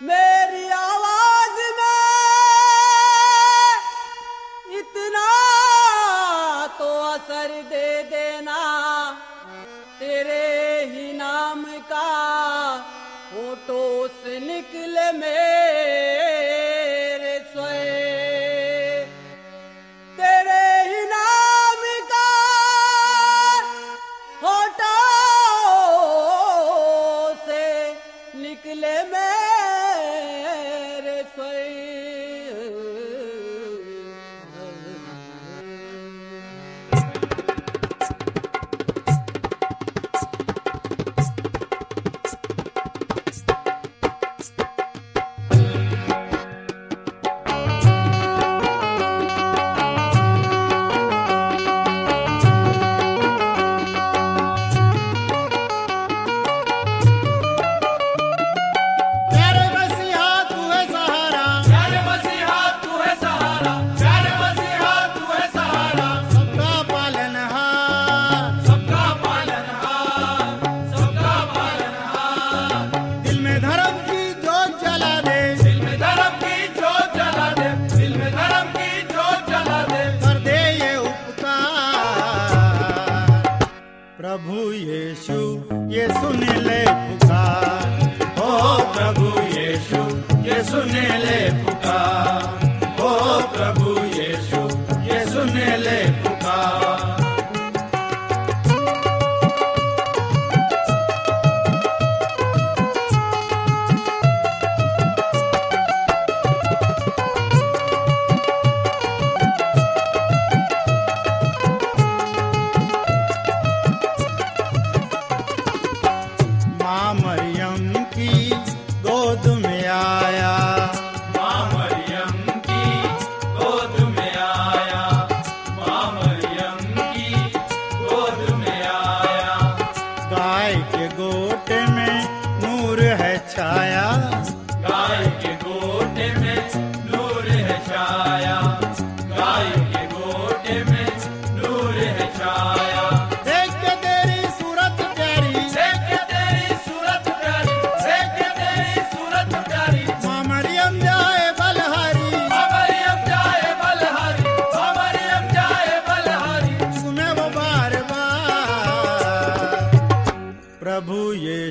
मेरी आवाज़ में इतना तो असर दे देना, तेरे ही नाम का फ़ोटो से निकले मेरे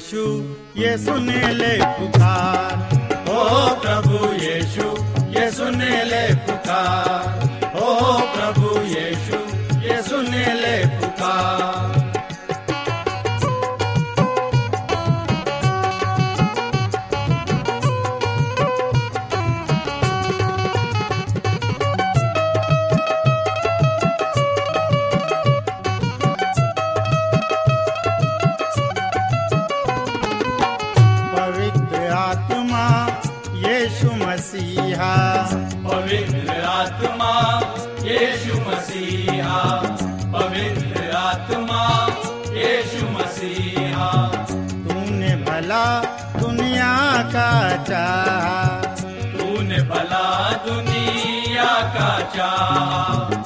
यीशु ये सुने ले पुकार। ओ प्रभु यीशु ये सुने ले पुकार। का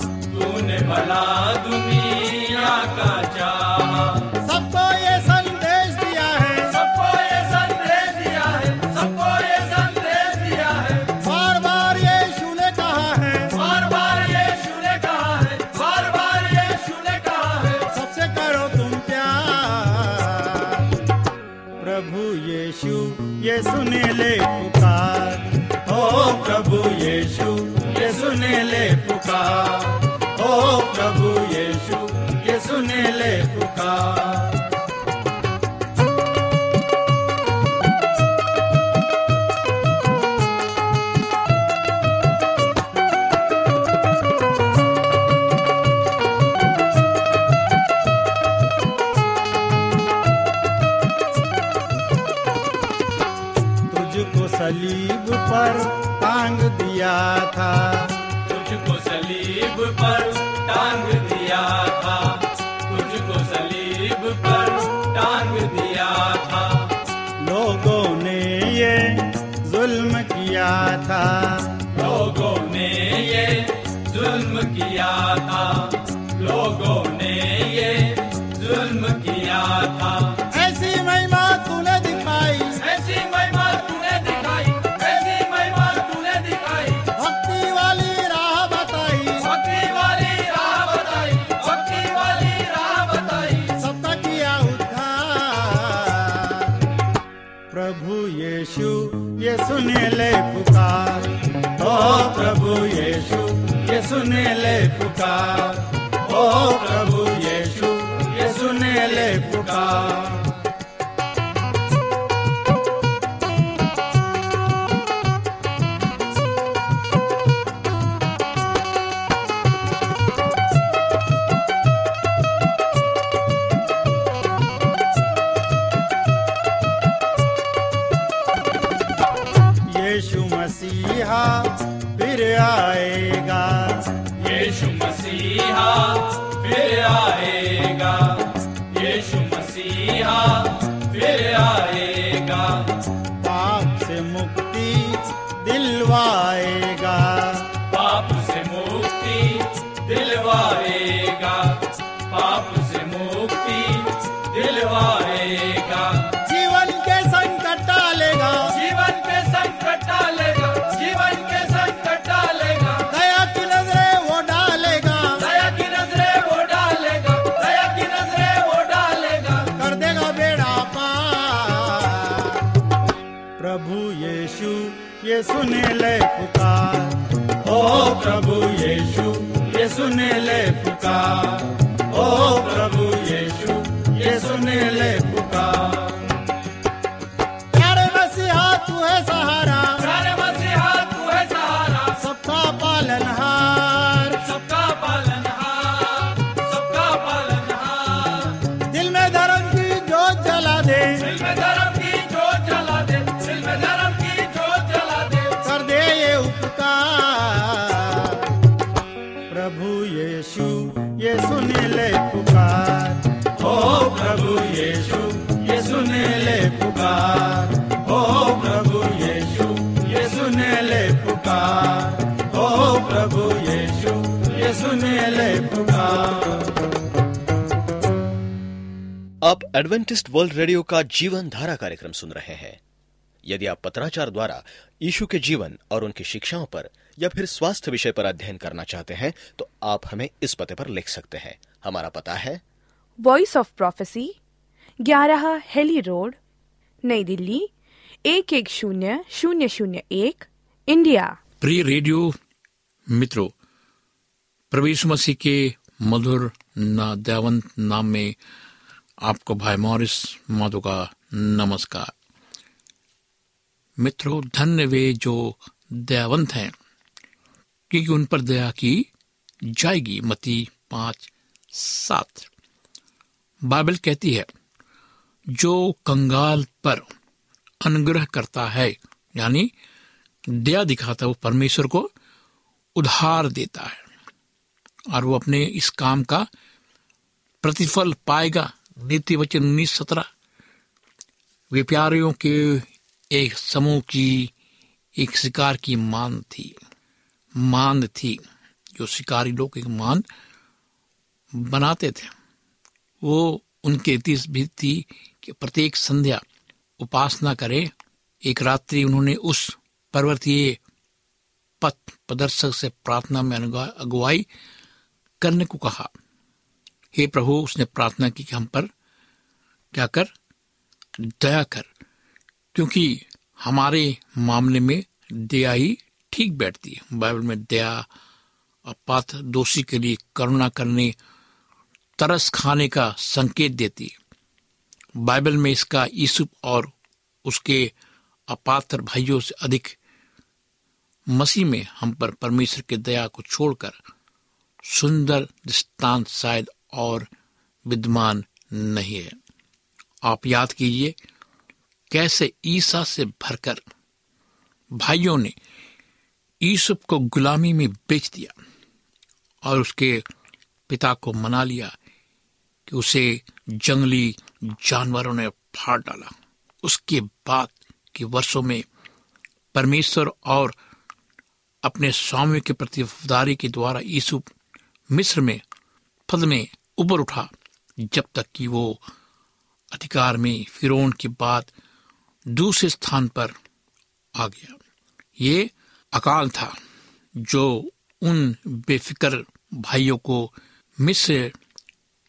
सलीब पर टांग दिया था। तुझको सलीब पर टांग दिया था। तुझको सलीब पर टांग दिया था। लोगों ने ये जुल्म किया था। लोगों ने ये जुल्म किया था। लोगों ने ये जुल्म किया था। ले पुकार। ओ प्रभु यीशु, ये सुने ले पुकार। ओ प्रभु यीशु, ये सुने ले पुकार। सुने ले पुकार। ओ प्रभु यीशु ये सुने ले पुकार। पुकार। ओ प्रभु यीशु ये सुने ले पुकार। ओ प्रभु यीशु ये सुने ले पुकार। आप एडवेंटिस्ट वर्ल्ड रेडियो का जीवन धारा कार्यक्रम सुन रहे हैं। यदि आप पत्राचार द्वारा यीशु के जीवन और उनकी शिक्षाओं पर या फिर स्वास्थ्य विषय पर अध्ययन करना चाहते हैं तो आप हमें इस पते पर लिख सकते हैं। हमारा पता है वॉइस ऑफ़ प्रोफेसी ग्यारह हेली रोड नई दिल्ली, एक एक शून्य शून्य शून्य एक, इंडिया। प्रिय रेडियो मित्रों, प्रवेश मसीह के मधुर ना दयावंत नाम में आपको भाई मॉरिस माधो का नमस्कार। मित्रों, धन्य वे जो दयावंत हैं, क्योंकि उन पर दया की जाएगी मती पाँच सात। बाइबल कहती है जो कंगाल पर अनुग्रह करता है, यानी दया दिखाता है, वो परमेश्वर को उधार देता है और वो अपने इस काम का प्रतिफल पाएगा। नीति वचन उन्नीस सत्रह। व्यापारियों के एक समूह की एक शिकार की मान थी मान थी, जो शिकारी लोग एक मान बनाते थे। वो उनके तीस भी थी कि प्रत्येक संध्या उपासना करे। एक रात्रि उन्होंने उस पर्वतीय पथ प्रदर्शक से प्रार्थना में अगुवाई करने को कहा। हे प्रभु, उसने प्रार्थना की कि हम पर क्या कर? दया कर, क्योंकि हमारे मामले में दया ही ठीक बैठती है। बाइबल में दया अपात्र दोषी के लिए करुणा करने, तरस खाने का संकेत देती है। बाइबल में इसका यूसुफ और उसके अपात्र भाइयों से अधिक मसीह में हम पर परमेश्वर के दया को छोड़कर सुंदर दृष्टांत शायद और विद्यमान नहीं है। आप याद कीजिए, कैसे ईसा से भरकर भाइयों ने यूसुफ को गुलामी में बेच दिया और उसके पिता को मना लिया कि उसे जंगली जानवरों ने फाड़ डाला। उसके बाद के वर्षों में परमेश्वर और अपने स्वामी के प्रति वफादारी के द्वारा यीशु मिस्र में पद में उबर उठा, जब तक कि वो अधिकार में फिरौन के बाद दूसरे स्थान पर आ गया। ये अकाल था जो उन बेफिक्र भाइयों को मिस्र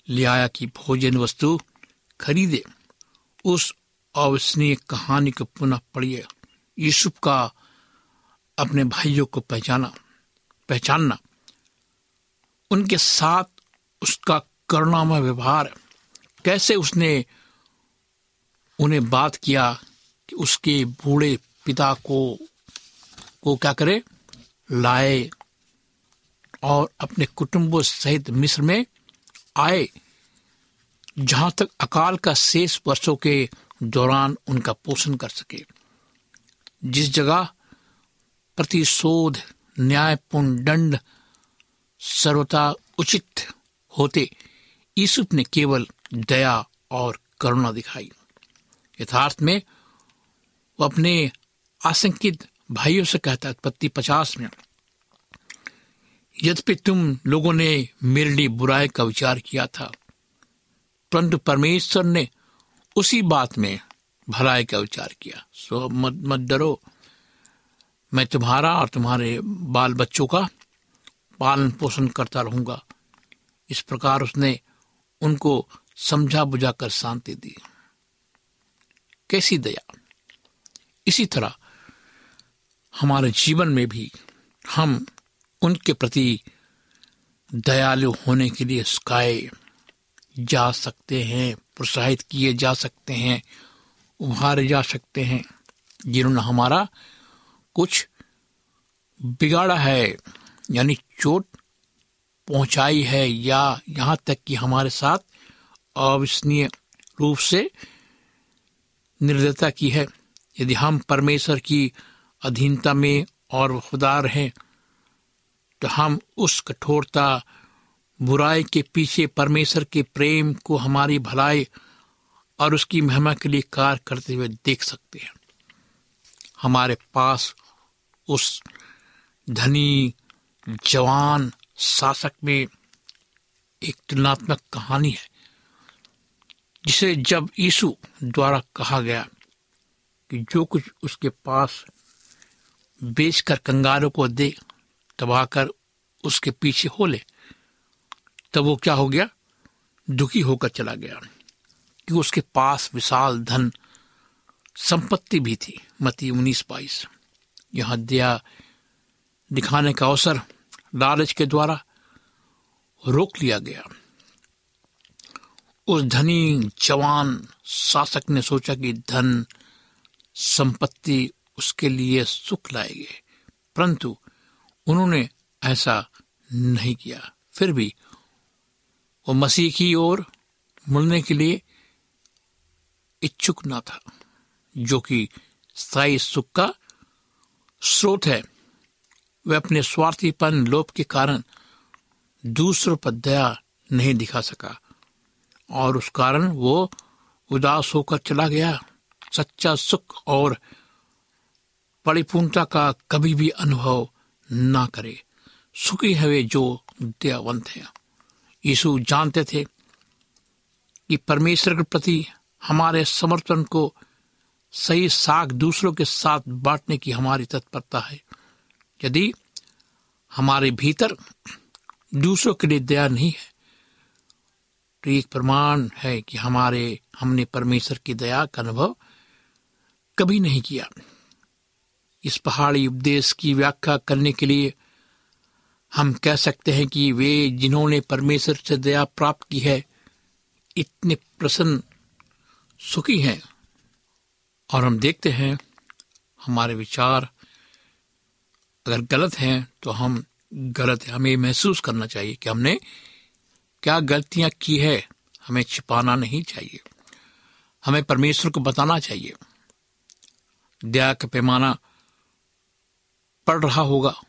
ले आया कि भोजन वस्तु खरीदे। उस अविश्वनीय कहानी को पुनः पढ़िए। यूसुफ का अपने भाइयों को पहचाना, पहचानना। उनके साथ उसका करुणामय व्यवहार। कैसे उसने उन्हें बात किया कि उसके बूढ़े पिता को को क्या करे? लाए और अपने कुटुंबों सहित मिस्र में आए। जहाँ तक अकाल का शेष वर्षों के दौरान उनका पोषण कर सके। जिस जगह प्रतिशोध न्यायपूर्ण दंड सर्वथा उचित होते यूसुफ ने केवल दया और करुणा दिखाई। यथार्थ में वो अपने आशंकित भाइयों से कहता है पत्ती पचास में, यद्यपि तुम लोगों ने मेरे लिए बुराई का विचार किया था परंतु परमेश्वर ने उसी बात में भलाई का विचार किया। सो मत मत डरो। मैं तुम्हारा और तुम्हारे बाल बच्चों का पालन पोषण करता रहूँगा। इस प्रकार उसने उनको समझा बुझाकर शांति दी। कैसी दया। इसी तरह हमारे जीवन में भी हम उनके प्रति दयालु होने के लिए सिखाए जा सकते हैं, प्रोत्साहित किए जा सकते हैं, उभारे जा सकते हैं, जिन्होंने हमारा कुछ बिगाड़ा है, यानी चोट पहुंचाई है, या यहाँ तक कि हमारे साथ अविश्वनीय रूप से निर्दयता की है। यदि हम परमेश्वर की अधीनता में और वफादार हैं तो हम उस कठोरता बुराई के पीछे परमेश्वर के प्रेम को हमारी भलाई और उसकी महिमा के लिए कार्य करते हुए देख सकते हैं। हमारे पास उस धनी, जवान, शासक में एक तुलनात्मक कहानी है, जिसे जब यीशु द्वारा कहा गया कि जो कुछ उसके पास बेचकर कंगारों को दे तबाकर उसके पीछे हो ले तब वो क्या हो गया? दुखी होकर चला गया। कि उसके पास विशाल धन संपत्ति भी थी। मती उन्नीस बाईस। यहाँ दया दिखाने का अवसर लालच के द्वारा रोक लिया गया। उस धनी जवान शासक ने सोचा कि धन संपत्ति उसके लिए सुख लाएगी परंतु उन्होंने ऐसा नहीं किया। फिर भी वो मसीह की ओर मुड़ने के लिए इच्छुक न था, जो कि स्थायी सुख का स्रोत है। वह अपने स्वार्थीपन लोभ के कारण दूसरों पर दया नहीं दिखा सका, और उस कारण वो उदास होकर चला गया। सच्चा सुख और परिपूर्णता का कभी भी अनुभव ना करे। सुखी है वे जो दयावंत है। यीशु जानते थे कि परमेश्वर के प्रति हमारे समर्पण को सही साख दूसरों के साथ बांटने की हमारी तत्परता है। यदि हमारे भीतर दूसरों के लिए दया नहीं है तो एक प्रमाण है कि हमारे, हमने परमेश्वर की दया का अनुभव कभी नहीं किया। इस पहाड़ी उपदेश की व्याख्या करने के लिए हम कह सकते हैं कि वे जिन्होंने परमेश्वर से दया प्राप्त की है, इतने प्रसन्न, सुखी हैं। और हम देखते हैं, हमारे विचार अगर गलत हैं तो हम गलत है। हमें महसूस करना चाहिए कि हमने क्या गलतियाँ की है। हमें छिपाना नहीं चाहिए। हमें परमेश्वर को बताना चाहिए। दया का पैमाना पड़ रहा होगा।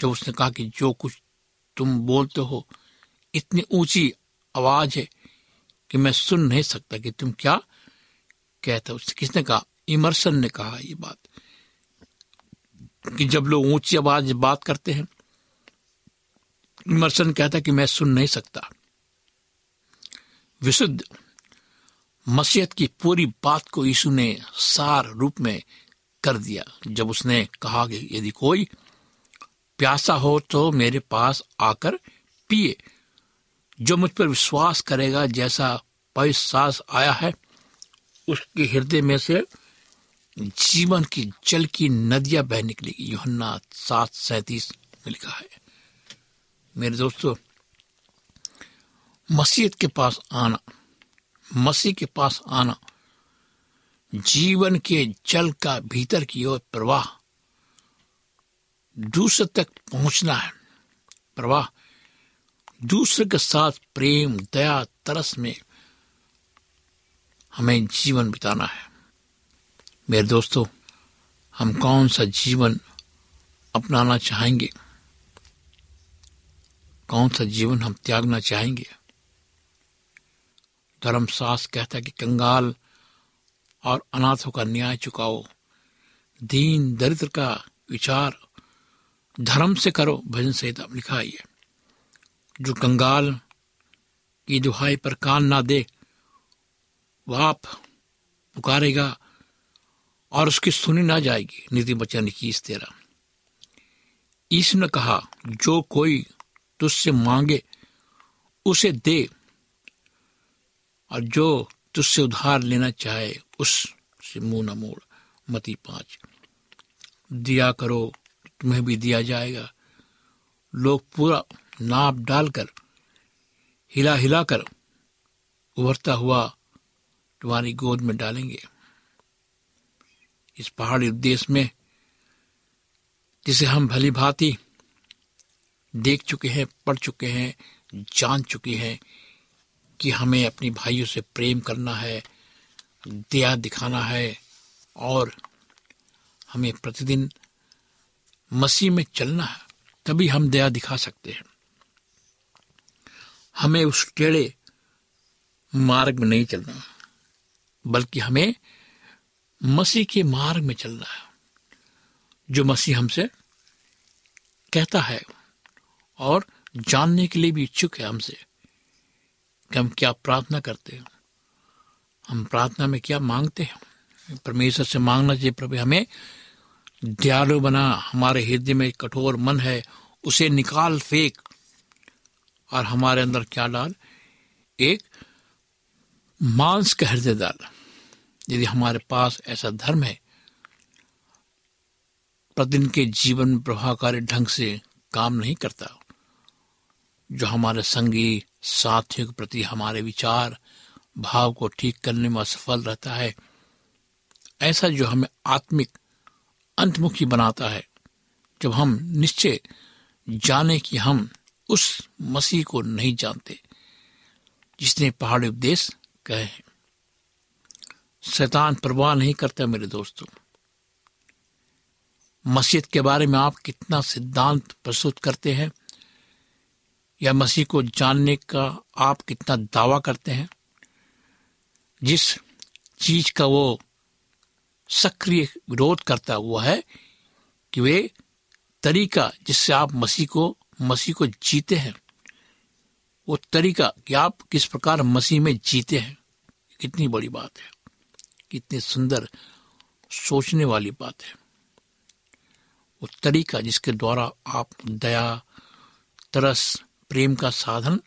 जब उसने कहा कि जो कुछ तुम बोलते हो, इतनी ऊँची आवाज़ है कि मैं सुन नहीं सकता कि तुम क्या कहते हो। किसने कहा? इमर्सन ने कहा ये बात कि जब लोग ऊँची आवाज़ बात करते हैं, इमरसन कहता कि मैं सुन नहीं सकता। विशुद्ध मसीहत की पूरी बात को यीशु ने सार रूप में कर दिया। जब उसने कहा कि यदि कोई प्यासा हो तो मेरे पास आकर पिए। जो मुझ पर विश्वास करेगा, जैसा पवित्र सांस आया है, उसके हृदय में से जीवन की जल की नदियाँ बह निकलेगी। योहन्ना सात सैतीस में लिखा है। मेरे दोस्तों मसीहत के पास आना, मसीह के पास आना, जीवन के जल का भीतर की ओर प्रवाह दूसरे तक पहुँचना है। प्रवाह, दूसरे के साथ प्रेम, दया, तरस में हमें जीवन बिताना है। मेरे दोस्तों, हम कौन सा जीवन अपनाना चाहेंगे? कौन सा जीवन हम त्यागना चाहेंगे? धर्मशास्त्र कहता है कि कंगाल और अनाथों का न्याय चुकाओ। दीन, दरिद्र का विचार धर्म से करो, भजन संहिता लिखा है जो कंगाल की दुहाई पर कान ना दे, वह आप पुकारेगा और उसकी सुनी ना जाएगी। नीति बचन इक्कीस तेरह। ईश ने कहा, जो कोई तुझसे मांगे, उसे दे, और जो तुझसे उधार लेना चाहे, उससे मुँह न मोड़। मती पाँच। दिया करो तुम्हें भी दिया जाएगा। लोग पूरा नाप डालकर हिला हिला कर उभरता हुआ तुम्हारी गोद में डालेंगे। इस पहाड़ी देश में, जिसे हम भली भांति देख चुके हैं, पढ़ चुके हैं, जान चुके हैं कि हमें अपनी भाइयों से प्रेम करना है, दया दिखाना है और हमें प्रतिदिन मसीह में चलना है, तभी हम दया दिखा सकते हैं। हमें उस टेढ़े मार्ग में नहीं चलना बल्कि हमें मसीह के मार्ग में चलना है, जो मसीह हमसे कहता है और जानने के लिए भी इच्छुक है हमसे कि हम क्या प्रार्थना करते हैं। हम प्रार्थना में क्या मांगते हैं? परमेश्वर से मांगना चाहिए प्रभु, हमें दयालु बना, हमारे हृदय में कठोर मन है, उसे निकाल, फेंक। और हमारे अंदर क्या डाल एक मांस का हृदय डाल यदि हमारे पास ऐसा धर्म है, प्रतिदिन के जीवन प्रभावकारी ढंग से काम नहीं करता, जो हमारे संगी, साथियों के प्रति हमारे विचार, भाव को ठीक करने में असफल रहता है, ऐसा जो हमें आत्मिक अंतमुखी बनाता है। जब हम निश्चय जाने कि हम उस मसीह को नहीं जानते, जिसने पहाड़ी उपदेश कहे हैं। शैतान परवाह नहीं करता मेरे दोस्तों। मस्जिद के बारे में आप कितना सिद्धांत प्रस्तुत करते हैं, या मसीह को जानने का आप कितना दावा करते हैं, जिस चीज़ का वो सक्रिय विरोध करता हुआ है कि वे तरीका जिससे आप मसीह को मसीह को जीते हैं, वो तरीका कि आप किस प्रकार मसीह में जीते हैं, कितनी बड़ी बात है, कितनी सुंदर सोचने वाली बात है। वो तरीका जिसके द्वारा आप दया, तरस, प्रेम का साधन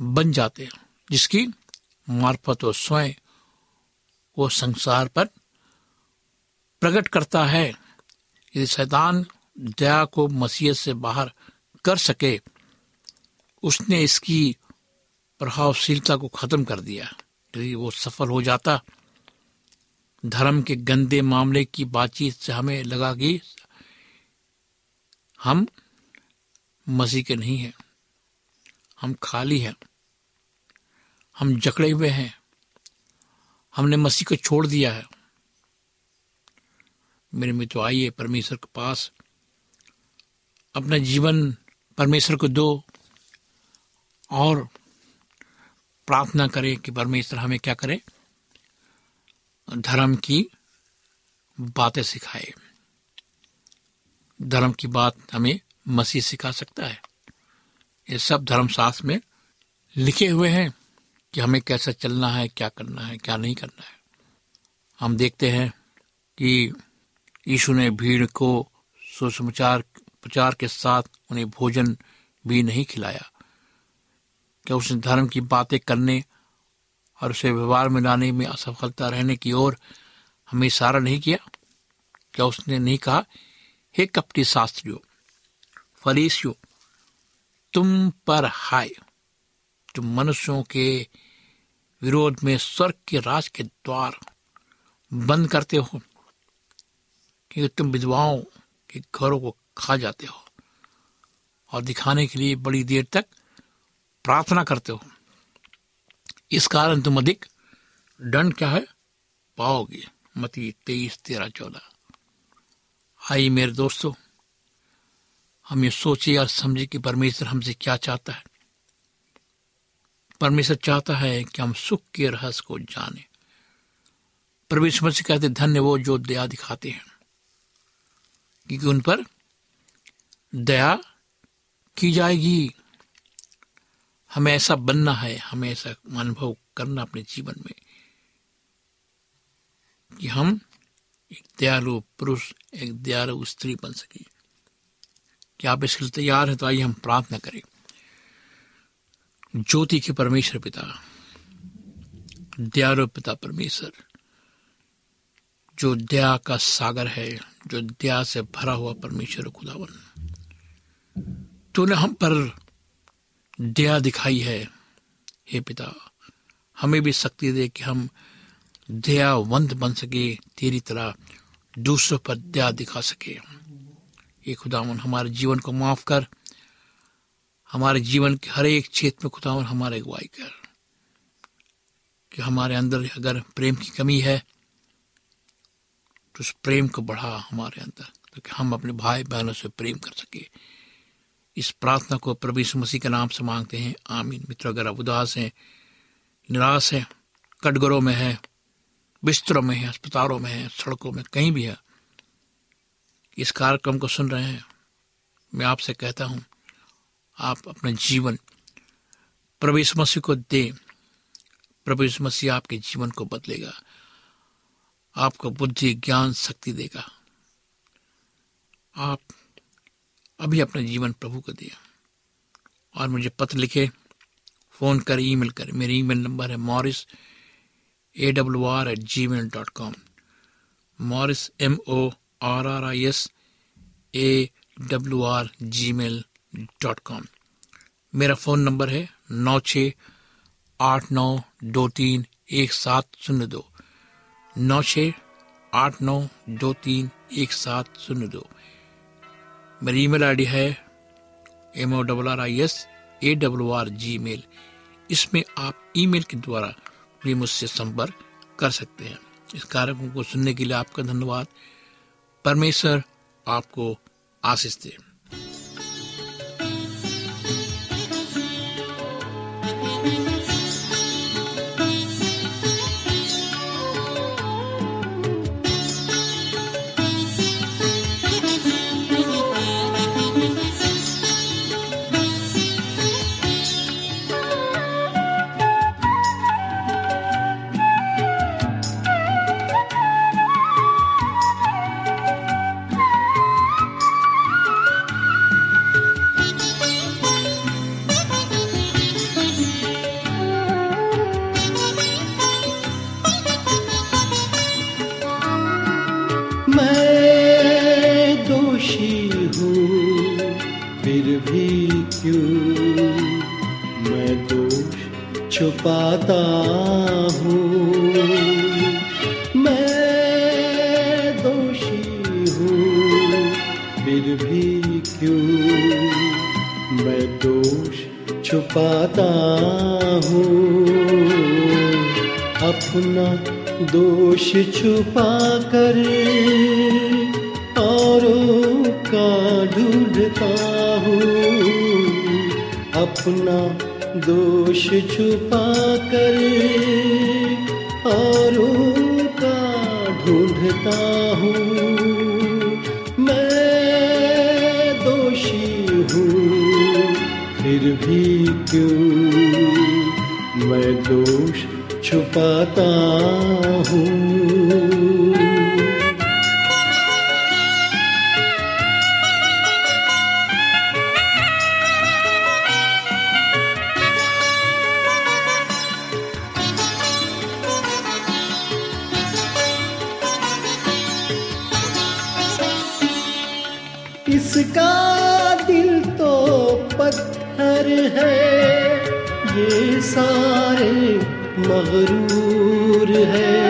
बन जाते हैं, जिसकी मार्फत वो स्वयं वो संसार पर प्रकट करता है यदि शैतान दया को मसीहत से बाहर कर सके। उसने इसकी प्रभावशीलता को खत्म कर दिया यदि वो सफल हो जाता। धर्म के गंदे मामले की बातचीत से हमें लगा कि हम मसीह के नहीं हैं, हम खाली हैं, हम जकड़े हुए हैं, हमने मसीह को छोड़ दिया है। मेरे मित्र, आइए परमेश्वर के पास। अपना जीवन परमेश्वर को दो और प्रार्थना करें कि परमेश्वर हमें क्या करे। धर्म की बातें सिखाए। धर्म की बात हमें मसीह सिखा सकता है। ये सब धर्मशास्त्र में लिखे हुए हैं कि हमें कैसा चलना है, क्या करना है, क्या नहीं करना है। हम देखते हैं कि यीशु ने भीड़ को सुसमाचार, प्रचार के साथ उन्हें भोजन भी नहीं खिलाया। क्या उसने धर्म की बातें करने और उसे व्यवहार में लाने में असफलता रहने की ओर हमें इशारा नहीं किया? क्या उसने नहीं कहा, हे कपटी शास्त्रियों, फरीसियों, तुम पर हाय, तुम मनुष्यों के विरोध में स्वर्ग के राज के द्वार बंद करते हो क्योंकि तुम विधवाओं के घरों को खा जाते हो और दिखाने के लिए बड़ी देर तक प्रार्थना करते हो, इस कारण तुम अधिक दंड क्या है? पाओगे। मती तेईस, तेरह, चौदह। आई मेरे दोस्तों, हम ये सोचे और समझे कि परमेश्वर हमसे क्या चाहता है। परमेश्वर चाहता है कि हम सुख के रहस्य को जाने। परमेश्वर से कहते धन्य वो जो दया दिखाते हैं। क्योंकि उन पर दया की जाएगी। हमें ऐसा बनना है, हमें ऐसा अनुभव करना अपने जीवन में कि हम एक दयालु पुरुष, एक दयालु स्त्री बन सके। क्या आप इसके लिए तैयार हैं तो आइए हम प्रार्थना करें। ज्योति के परमेश्वर पिता, दयालु पिता परमेश्वर, जो दया का सागर है जो दया से भरा हुआ परमेश्वर खुदावन। तूने हम पर दया दिखाई है, हे पिता। हमें भी शक्ति दे कि हम दयावंत बन सके, तेरी तरह दूसरों पर दया दिखा सके। ये खुदावन, हमारे जीवन को माफ़ कर, हमारे जीवन के हर एक क्षेत्र में खुदावन हमारे अगुवाई कर। कि हमारे अंदर अगर प्रेम की कमी है तो उस प्रेम को बढ़ा हमारे अंदर, ताकि तो हम अपने भाई बहनों से प्रेम कर सके। इस प्रार्थना को प्रभु यीशु मसीह के नाम से मांगते हैं। आमीन। मित्र, अगर आप उदास हैं, निराश हैं, कटघरों में है, बिस्तरों में है, अस्पतालों में है, सड़कों में, कहीं भी है, इस कार्यक्रम को सुन रहे हैं, मैं आपसे कहता हूँ, आप अपना जीवन प्रभु यीशु मसीह को दे। प्रभु यीशु मसीह आपके जीवन को बदलेगा। आपको बुद्धि, ज्ञान, शक्ति देगा। आप अभी अपना जीवन प्रभु को दिया। और मुझे पत्र लिखे, फ़ोन कर, ईमेल कर। मेरी ईमेल नंबर है Morris A W R at Gmail dot com Morris M O R R I S A W R Gmail dot com मेरा फ़ोन नंबर है नौ छ आठ नौ दो तीन एक सात शून्य दो। नौ छ आठ नौ दो तीन एक सात शून्य दो। मेरी ईमेल आईडी है M O double R I S A W R Gmail इसमें आप ईमेल के द्वारा भी मुझसे संपर्क कर सकते हैं। इस कार्यक्रम को सुनने के लिए आपका धन्यवाद। परमेश्वर आपको आशीष दे। छुपाता हूँ। अपना दोष छुपा कर औरों का ढूंढता हूँ। अपना दोष छुपा कर औरों का ढूंढता हूँ। फिर भी क्यों मैं दोष छुपाता हूँ? इसका दिल है ये सारे मगरूर है।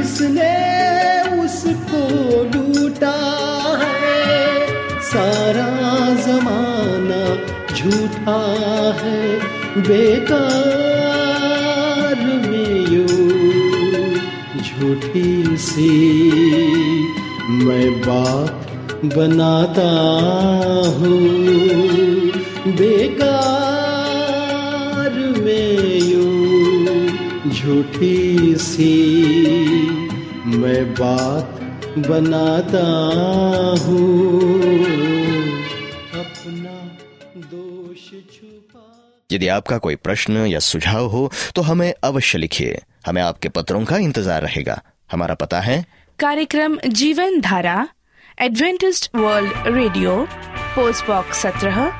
इसने उसको लूटा है, सारा जमाना झूठा है, बेकार में झूठी सी मैं बात बनाता हूँ। बेकार में यूँ झूठी सी मैं बात बनाता हूँ। अपना दोष छुपा यदि आपका कोई प्रश्न या सुझाव हो तो हमें अवश्य लिखिए। हमें आपके पत्रों का इंतज़ार रहेगा। हमारा पता है। कार्यक्रम Jeevan Dhara Adventist world radio post box सत्रह